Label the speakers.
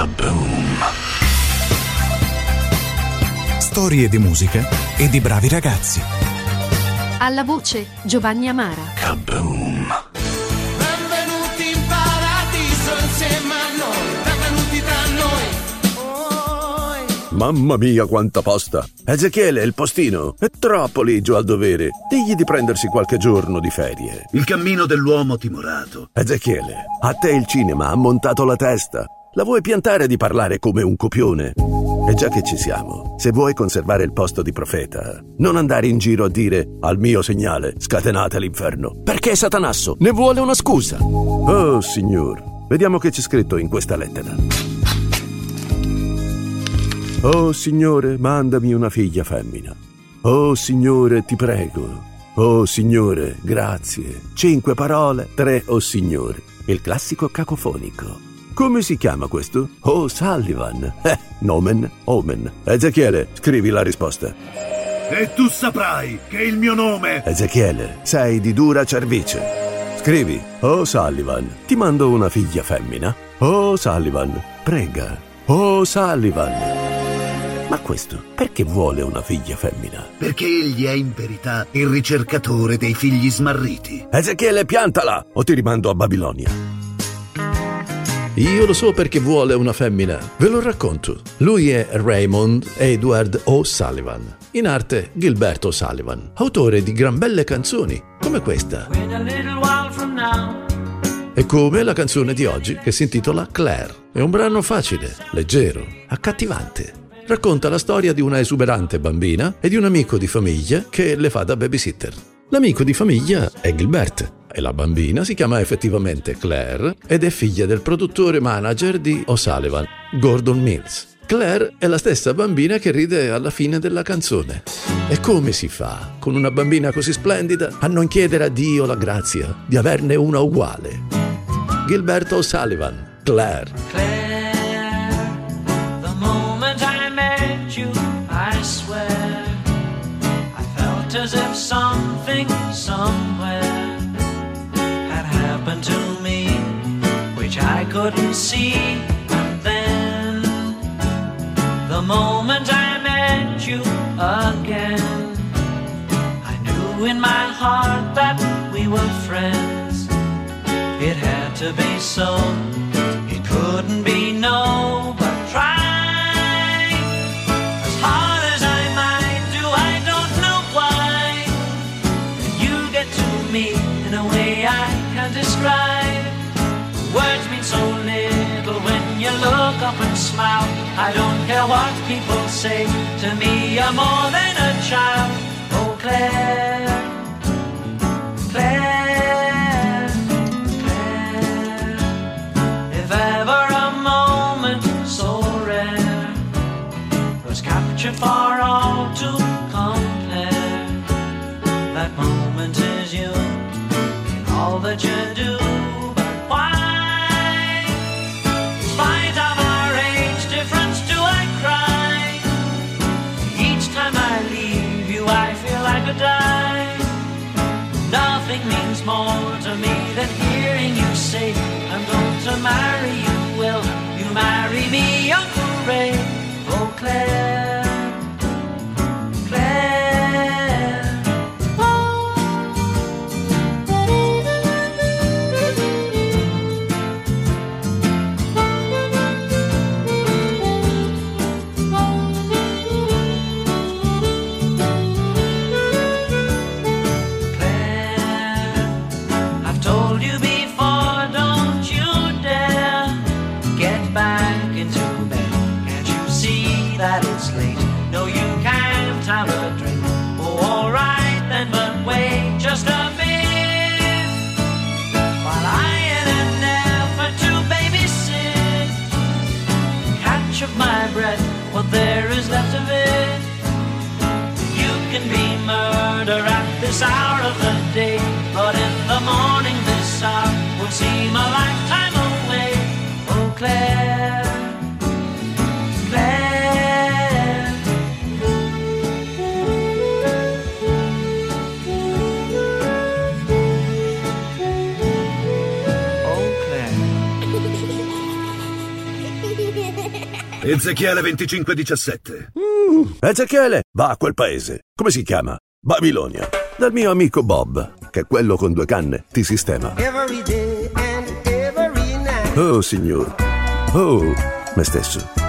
Speaker 1: Kaboom!
Speaker 2: Storie di musica e di bravi ragazzi.
Speaker 3: Alla voce Giovanni Amara.
Speaker 1: Kaboom!
Speaker 4: Benvenuti in paradiso insieme a noi, benvenuti tra noi.
Speaker 5: Mamma mia, quanta posta! Ezechiele, il postino, è troppo ligio al dovere. Digli di prendersi qualche giorno di ferie.
Speaker 6: Il cammino dell'uomo timorato.
Speaker 5: Ezechiele, a te il cinema ha montato la testa. La vuoi piantare di parlare come un copione? E già che ci siamo, se vuoi conservare il posto di profeta, non andare in giro a dire al mio segnale scatenate l'inferno, perché Satanasso ne vuole una scusa. Oh, signor, vediamo che c'è scritto in questa lettera. Oh, Signore, mandami una figlia femmina. Oh, Signore, ti prego. Oh, Signore, grazie. Cinque parole, tre oh, Signore. Il classico cacofonico. Come si chiama questo? Oh, Sullivan. Eh, nomen, omen. Ezechiele, scrivi la risposta.
Speaker 6: E tu saprai che il mio nome...
Speaker 5: Ezechiele, sei di dura cervice. Scrivi, oh Sullivan, ti mando una figlia femmina. Oh Sullivan, prega. Oh Sullivan. Ma questo, perché vuole una figlia femmina?
Speaker 6: Perché egli è in verità il ricercatore dei figli smarriti.
Speaker 5: Ezechiele, piantala o ti rimando a Babilonia. Io lo so perché vuole una femmina. Ve lo racconto. Lui è Raymond Edward O'Sullivan. In arte Gilberto O'Sullivan, autore di gran belle canzoni, come questa. E come la canzone di oggi che si intitola Claire. È un brano facile, leggero, accattivante. Racconta la storia di una esuberante bambina e di un amico di famiglia che le fa da babysitter. L'amico di famiglia è Gilbert e la bambina si chiama effettivamente Claire ed è figlia del produttore manager di O'Sullivan, Gordon Mills. Claire è la stessa bambina che ride alla fine della canzone. E come si fa, con una bambina così splendida, a non chiedere a Dio la grazia di averne una uguale? Gilberto O'Sullivan, Claire.
Speaker 4: Claire, the moment I met you, I swear, I felt as if something somewhere couldn't see. Then, the moment I met you again, I knew in my heart that we were friends. It had to be so. It couldn't be no, but try. As hard as I might do, I don't know why. You get to me in a way I can't describe. So little when you look up and smile. I don't care what people say. To me, you're more than a child. Oh, Claire. Claire, Claire, if ever a moment so rare was captured for all to compare, that moment is you in all that you do. Nothing means more to me than hearing you say, I'm going to marry you. Will you marry me? Oh, Claire, Claire. Murder at this hour of the
Speaker 6: Ezechiele 2517.
Speaker 5: Ezechiele, va a quel paese. Come si chiama? Babilonia. Dal mio amico Bob, che quello con due canne ti sistema.
Speaker 2: every day and every night.
Speaker 5: Oh, signor. Oh, me stesso.